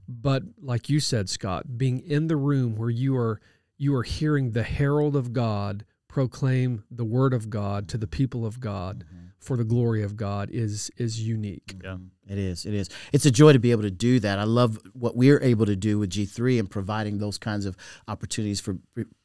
But like you said, Scott, being in the room where you are you are hearing the herald of God proclaim the word of God to the people of God for the glory of God is is unique. Yeah. It is. It is. It's a joy to be able to do that. I love what we're able to do with G3 and providing those kinds of opportunities for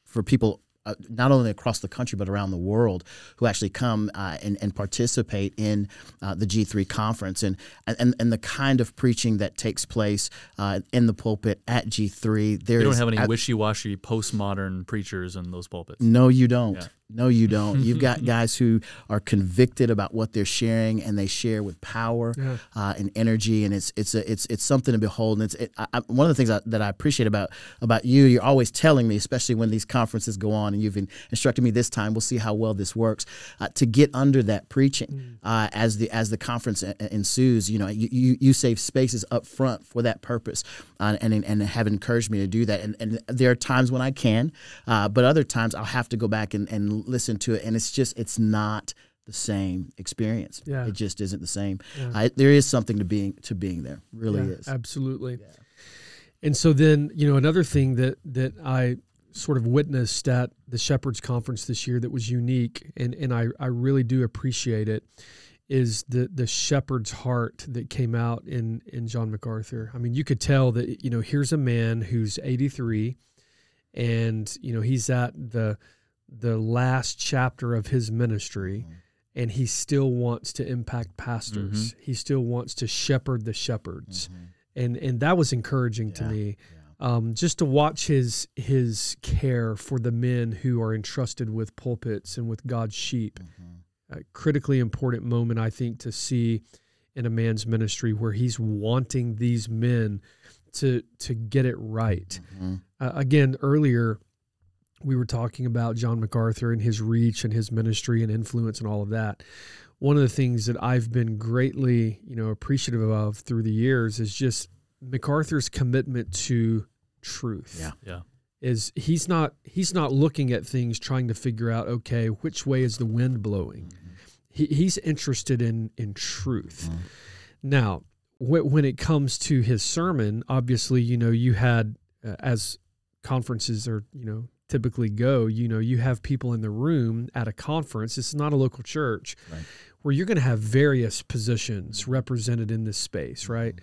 for people uh, not only across the country but around the world who actually come uh, and, and participate in uh, the G3 conference and, and and the kind of preaching that takes place uh, in the pulpit at G3. There You don't have any wishy-washy postmodern preachers in those pulpits. no, you don't. Yeah. No, you don't. You've got guys who are convicted about what they're sharing, and they share with power Yeah. uh, and energy, and it's it's a, it's it's something to behold. And it's it, I, one of the things I, that I appreciate about about you. You're always telling me, especially when these conferences go on, and you've in, instructed me this time. We'll see how well this works uh, to get under that preaching uh, as the as the conference e- e- ensues. You know, you, you you save spaces up front for that purpose, uh, and and have encouraged me to do that. And and there are times when I can, uh, but other times I'll have to go back and, and listen to it, and it's just it's not the same experience. Yeah. It just isn't the same. Yeah. I, there is something to being to being there. Really Yeah, is. Absolutely. And so then, you know, another thing that that I sort of witnessed at the Shepherds Conference this year that was unique and, and I, I really do appreciate it is the the shepherd's heart that came out in in John MacArthur. I mean, you could tell that you know, here's a man who's 83 and you know, he's at the the last chapter of his ministry and he still wants to impact pastors. He still wants to shepherd the shepherds. And and that was encouraging to Yeah, me um, just to watch his his care for the men who are entrusted with pulpits and with God's sheep. A critically important moment, I think, to see in a man's ministry where he's wanting these men to to get it right. Uh, again, earlier we were talking about John MacArthur and his reach and his ministry and influence and all of that. One of the things that I've been greatly, you know, appreciative of through the years is just MacArthur's commitment to truth. Yeah. Yeah. Is he's not he's not looking at things trying to figure out okay which way is the wind blowing. He, he's interested in in truth. Now, wh- when it comes to his sermon, obviously, you know, you had uh, as conferences are, you know, typically go, you know, you have people in the room at a conference. It's not a local church Right. where you're going to have various positions represented in this space, mm-hmm. right?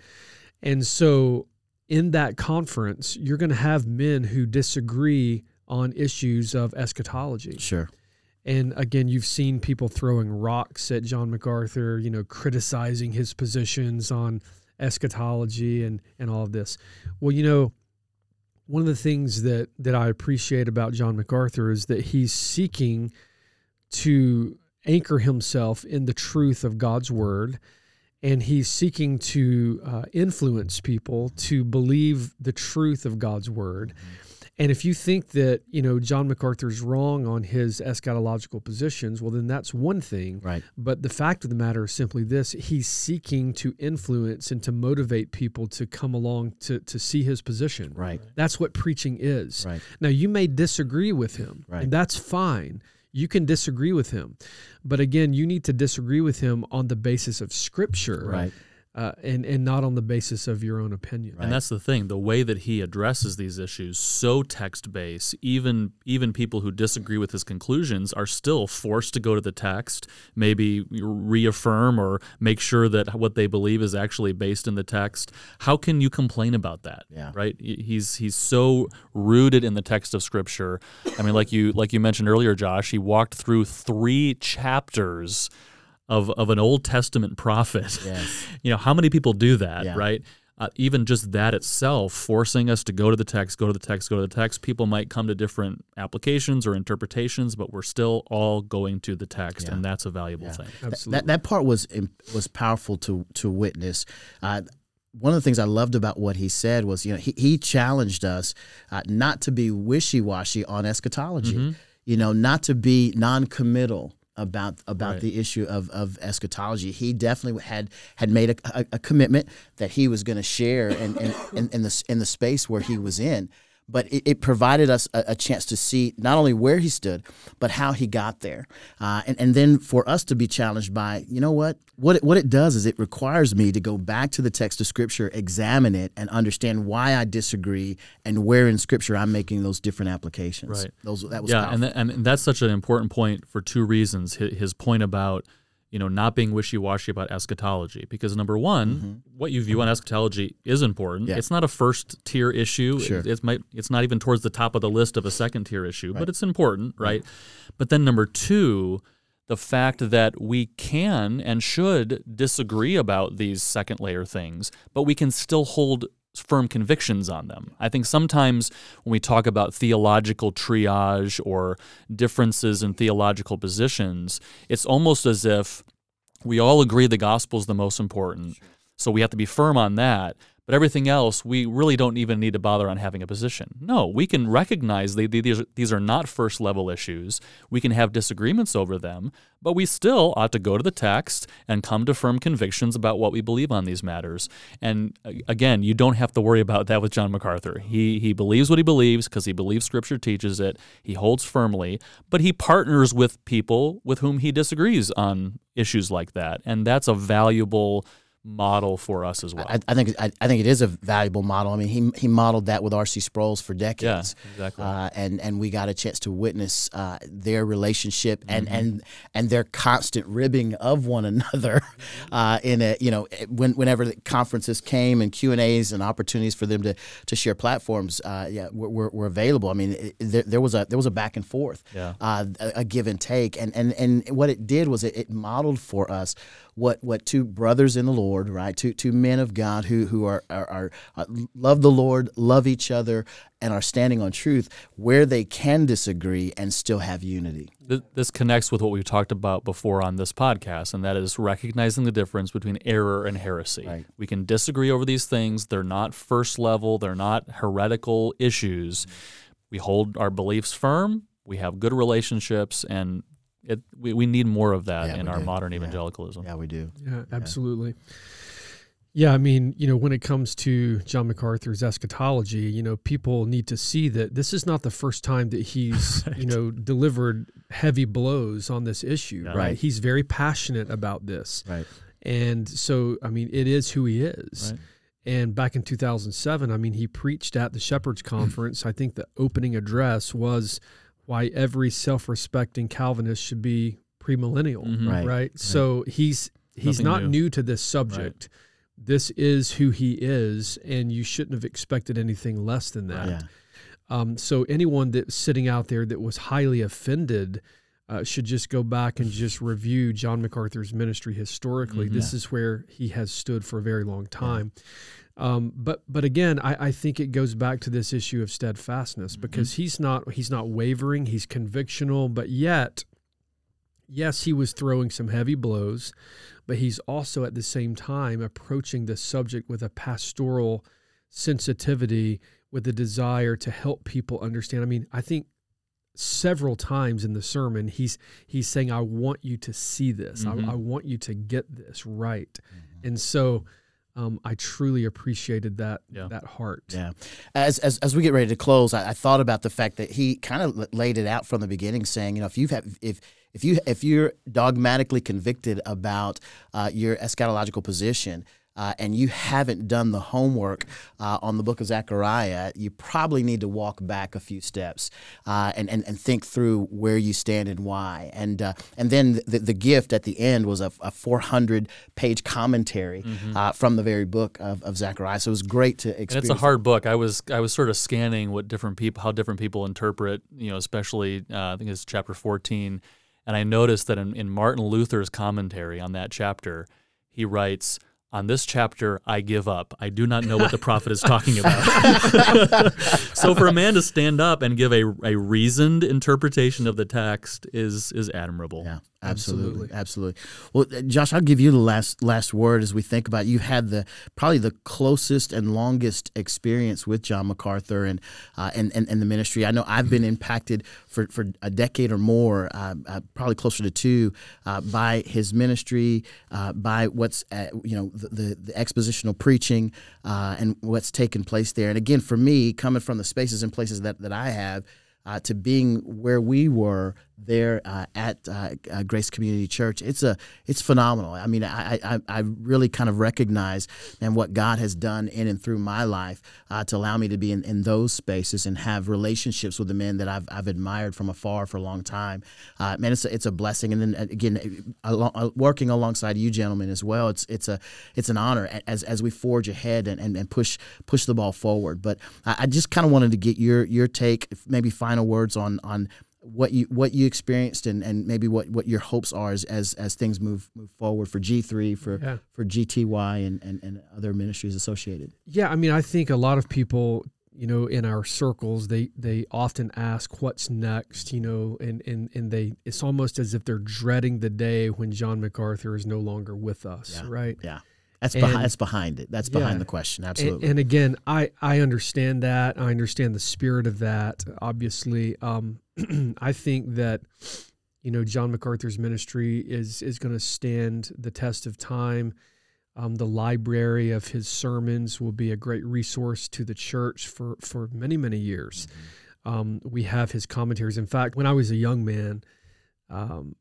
And so in that conference, you're going to have men who disagree on issues of eschatology. Sure. And again, you've seen people throwing rocks at John MacArthur, you know, criticizing his positions on eschatology and, and all of this. Well, you know, one of the things that, that I appreciate about John MacArthur is that he's seeking to anchor himself in the truth of God's word and he's seeking to uh, influence people to believe the truth of God's word. And if you think that you know John MacArthur's wrong on his eschatological positions, well, then that's one thing. Right. But the fact of the matter is simply this: he's seeking to influence and to motivate people to come along to to see his position. Right. That's what preaching is. Right. Now you may disagree with him, Right. and that's fine. You can disagree with him, but again, you need to disagree with him on the basis of Scripture, Right. Uh, and and not on the basis of your own opinion. And that's the thing, the way that he addresses these issues, so text based, even even people who disagree with his conclusions are still forced to go to the text, maybe reaffirm or make sure that what they believe is actually based in the text. How can you complain about that? Yeah. Right? He's he's so rooted in the text of scripture. I mean, like you like you mentioned earlier, Josh, he walked through three chapters of, of an Old Testament prophet. Yes. you know, how many people do that, Yeah. right? Uh, even just that itself, forcing us to go to the text, go to the text, go to the text. People might come to different applications or interpretations, but we're still all going to the text, Yeah. and that's a valuable Yeah. thing. Absolutely. That that part was was powerful to to witness. Uh, one of the things I loved about what he said was, you know, he, he challenged us uh, not to be wishy washy on eschatology. Mm-hmm. You know, not to be non committal about about Right. the issue of, of eschatology. He definitely had had made a, a, a commitment that he was going to share in, in, in, in the in the space where he was in. But it, it provided us a, a chance to see not only where he stood, but how he got there, uh, and and then for us to be challenged by, you know what, what it, what it does is it requires me to go back to the text of Scripture, examine it, and understand why I disagree and where in Scripture I'm making those different applications. Right. Those that was yeah, powerful. and, th- and that's such an important point for two reasons. His, his point about you know not being wishy-washy about eschatology, because number one, what you view on eschatology is important. Mm-hmm. Yeah. It's not a first tier issue. Sure. It, it's might it's not even towards the top of the list of a second tier issue, but it's important, right? But then number two. The fact that we can and should disagree about these second layer things, but we can still hold firm convictions on them. I think sometimes when we talk about theological triage or differences in theological positions, it's almost as if we all agree the gospel is the most important. So we have to be firm on that. But everything else, we really don't even need to bother on having a position. No, we can recognize they, they- these, are, these are not first level issues. We can have disagreements over them, but we still ought to go to the text and come to firm convictions about what we believe on these matters. And uh, again, you don't have to worry about that with John MacArthur. He, he believes what he believes because he believes Scripture teaches it. He holds firmly, but he partners with people with whom he disagrees on issues like that. And that's a valuable model for us as well. I, I think I, I think it is a valuable model. I mean, he he modeled that with R.C. Sproul for decades. Yeah, exactly. Uh, and and we got a chance to witness uh, their relationship and Mm-hmm. and and their constant ribbing of one another. Uh, in a you know when whenever the conferences came and Q and A's and opportunities for them to to share platforms, uh, yeah, were, were, were available. I mean, it, there, there was a there was a back and forth, Yeah. uh, a, a give and take, and and and what it did was it, it modeled for us what what two brothers in the Lord, right? Two two men of God who who are are, are uh, love the Lord, love each other, and are standing on truth, where they can disagree and still have unity. This connects with what we've talked about before on this podcast, and that is recognizing the difference between error and heresy. Right. We can disagree over these things. They're not first level, they're not heretical issues. We hold our beliefs firm, we have good relationships, and it, we, we need more of that Yeah, in our do. modern Yeah. evangelicalism. Yeah, we do. Yeah, absolutely. Yeah, I mean, you know, when it comes to John MacArthur's eschatology, you know, people need to see that this is not the first time that he's, you know, delivered heavy blows on this issue, Yeah. right? Right. He's very passionate about this. Right. And so, I mean, it is who he is. Right. And back in 2007, I mean, he preached at the Shepherds Conference. I think the opening address was why every self-respecting Calvinist should be premillennial, Mhm. Right. right? So he's he's Nothing not new. new. to this subject. This is who he is, and you shouldn't have expected anything less than that. Yeah. Um, so anyone that's sitting out there that was highly offended uh, should just go back and just review John MacArthur's ministry historically. Mhm. This is where he has stood for a very long time. Um, but but again, I, I think it goes back to this issue of steadfastness because he's not he's not wavering. He's convictional, but yet yes, he was throwing some heavy blows, but he's also at the same time approaching the subject with a pastoral sensitivity, with a desire to help people understand. I mean, I think several times in the sermon he's he's saying, "I want you to see this. Mhm. I, I want you to get this right," and so. Um, I truly appreciated that Yeah. that heart. Yeah. As, as as we get ready to close, I, I thought about the fact that he kind of laid it out from the beginning, saying, you know, if you've had, if if you if you're dogmatically convicted about uh, your eschatological position. Uh, and you haven't done the homework uh, on the book of Zechariah, you probably need to walk back a few steps uh, and, and, and think through where you stand and why. And uh, and then the, the gift at the end was a, a 400 page commentary uh, from the very book of, of Zechariah. So it was great to experience. And it's a hard book. I was I was sort of scanning what different people how different people interpret, you know, especially uh, I think it's chapter 14, and I noticed that in, in Martin Luther's commentary on that chapter, he writes, "On this chapter, I give up. I do not know what the prophet is talking about." so for a man to stand up and give a, a reasoned interpretation of the text is is admirable. Yeah, absolutely, absolutely. Well, uh, Josh, I'll give you the last last word as we think about. It. You've had the probably the closest and longest experience with John MacArthur and uh, and, and and the ministry. I know I've been impacted for, for a decade or more, uh, uh, probably closer to two, uh, by his ministry, uh, by what's uh, you know the, the, the expositional preaching and what's taken place there. And again, for me, coming from the spaces and places that that I have. Uh, to being where we were there uh, at uh, uh, Grace Community Church, it's a it's phenomenal. I mean, I I, I really kind of recognize and what God has done in and through my life uh, to allow me to be in, in those spaces and have relationships with the men that I've, I've admired from afar for a long time. Uh, man, it's a, it's a blessing. And then uh, again, working alongside you gentlemen as well, it's it's a it's an honor as as we forge ahead and, and, and push push the ball forward. But I, I just kind of wanted to get your your take, maybe final words on on what you what you experienced and, and maybe what, what your hopes are as, as as things move move forward for G three for Yeah. for GTY and, and, and other ministries associated. Yeah, I mean, I think a lot of people, you know, in our circles, they they often ask what's next, you know, and and and they it's almost as if they're dreading the day when John MacArthur is no longer with us, Yeah. right? Yeah, that's And- behind that's behind it. That's Yeah. behind the question. Absolutely. and again, I I understand that. I understand the spirit of that. Obviously, um, I think that you know John MacArthur's ministry is is going to stand the test of time. Um, the library of his sermons will be a great resource to the church for for many many years. Um, we have his commentaries. In fact, when I was a young man, um,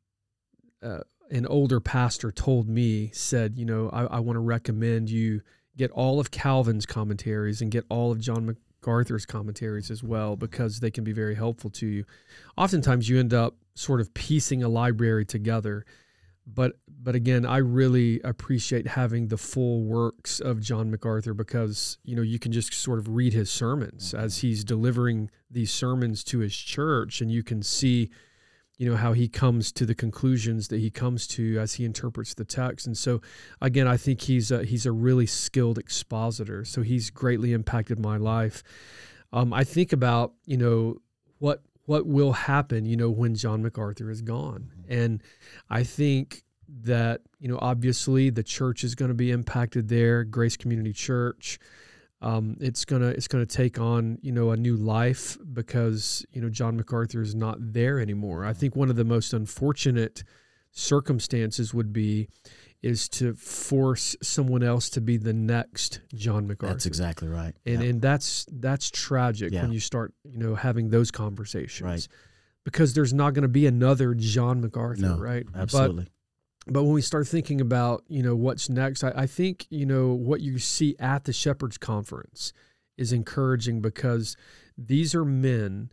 uh, an older pastor told me, said, you know, I, I want to recommend you get all of Calvin's commentaries and get all of John MacArthur's commentaries as well because they can be very helpful to you. Oftentimes, you end up sort of piecing a library together. But but again, I really appreciate having the full works of John MacArthur because you know you can just sort of read his sermons as he's delivering these sermons to his church, and you can see you know how he comes to the conclusions that he comes to as he interprets the text. And so again i think he's a, he's a really skilled expositor so he's greatly impacted my life. Um, i think about you know what what will happen you know when john macarthur is gone. And i think that you know obviously the church is going to be impacted there grace community church um, it's gonna it's gonna take on you know a new life because you know John MacArthur is not there anymore. I think one of the most unfortunate circumstances would be is to force someone else to be the next John MacArthur. That's exactly right. and Yeah. and that's that's tragic Yeah. when you start you know having those conversations. Right. Because there's not going to be another John MacArthur, No, right? Absolutely. but when we start thinking about you know what's next I, I think you know what you see at the shepherds conference is encouraging because these are men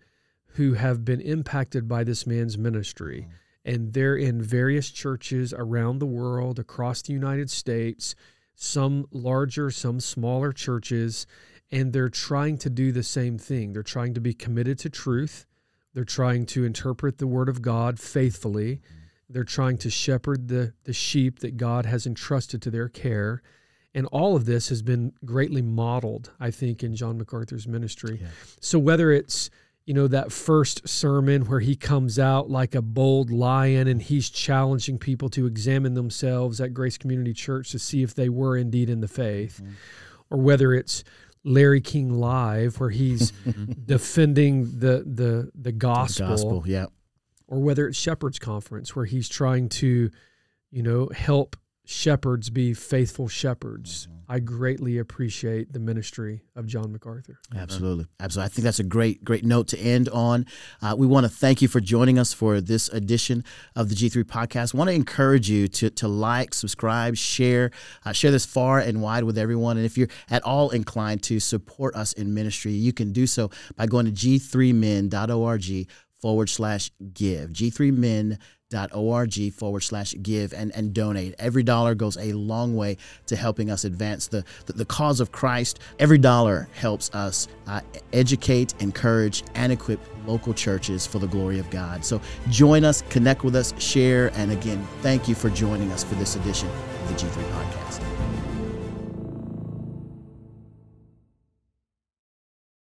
who have been impacted by this man's ministry. Mm-hmm. And they're in various churches around the world across the united states some larger some smaller churches and they're trying to do the same thing. They're trying to be committed to truth. They're trying to interpret the word of god faithfully mm-hmm. They're trying to shepherd the, the sheep that God has entrusted to their care. And all of this has been greatly modeled, I think, in John MacArthur's ministry. Yeah. So whether it's you know, that first sermon where he comes out like a bold lion and he's challenging people to examine themselves at Grace Community Church to see if they were indeed in the faith, mm-hmm. or whether it's Larry King Live where he's defending the the the gospel, the gospel, yeah, or whether it's Shepherds Conference where he's trying to, you know, help shepherds be faithful shepherds. Mm-hmm. I greatly appreciate the ministry of John MacArthur. Absolutely. Absolutely. I think that's a great, great note to end on. Uh, we want to thank you for joining us for this edition of the G3 podcast. I want to encourage you to, to like, subscribe, share, uh, share this far and wide with everyone. And if you're at all inclined to support us in ministry, you can do so by going to g3min.org forward slash give. G3min.org org forward slash give and, and donate. Every dollar goes a long way to helping us advance the, the, the cause of Christ. Every dollar helps us uh, educate, encourage, and equip local churches for the glory of God. So join us, connect with us, share, and again, thank you for joining us for this edition of the G3 Podcast.